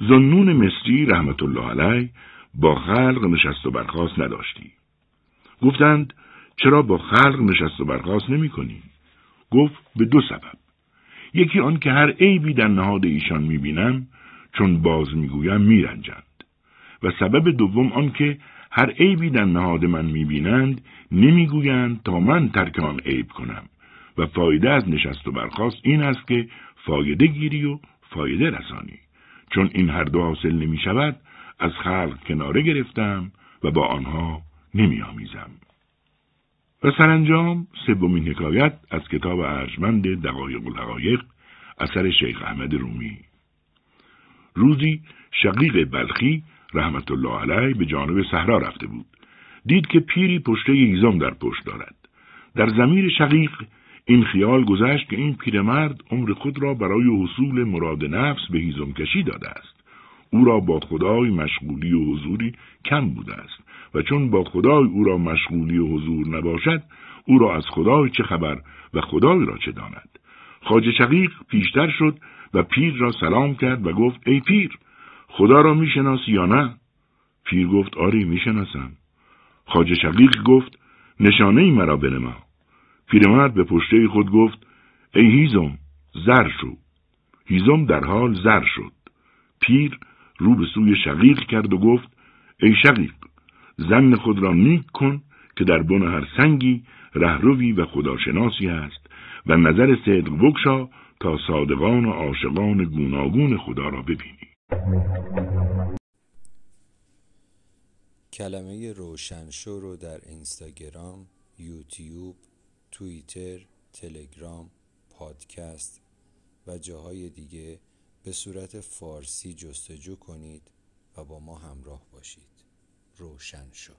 زنون مصری رحمت الله علیه با خلق نشست و برخواست نداشتی. گفتند چرا با خلق نشست و برخواست نمی کنی؟ گفت به دو سبب. یکی آن که هر عیبی در نهاد ایشان می بینم چون باز می‌گویم میرنجند و سبب دوم آن که هر عیبی در نهاد من می‌بینند نمی‌گویند تا من ترک آن عیب کنم و فایده از نشست و برخواست این است که فایده گیری و فایده رسانی چون این هر دو حاصل نمی شود از خلق کناره گرفتم و با آنها نمی آمیزم. و سرانجام سومین حکایت از کتاب ارجمند دقایق الحقایق اثر شیخ احمد رومی. روزی شقیق بلخی رحمت الله علیه به جانب صحرا رفته بود. دید که پیری پشته هیزم در پشت دارد. در زمیر شقیق این خیال گذشت که این پیرمرد عمر خود را برای حصول مراد نفس به هیزم کشی داده است. او را با خدای مشغولی و حضوری کم بوده است و چون با خدای او را مشغولی و حضور نباشد او را از خدای چه خبر و خدای را چه داند؟ خاج شقیق پیشتر شد و پیر را سلام کرد و گفت ای پیر خدا را می‌شناسی یا نه؟ پیر گفت آری می‌شناسم. خاج شقیق گفت نشانه ای مرا بنما. پیرمرد به پشته خود گفت ای هیزم زر شو. هیزم در حال زر شد. پیر رو به سوی شقیق کرد و گفت ای شقیق زن خود را نیک کن که در بن هر سنگی رهروی و خداشناسی است و نظر صدق بکشا تا صادقان و عاشقان گوناگون خدا را ببینی. کلمه روشنشو رو در اینستاگرام، یوتیوب، توییتر، تلگرام، پادکست و جاهای دیگه به صورت فارسی جستجو کنید و با ما همراه باشید. روشن شو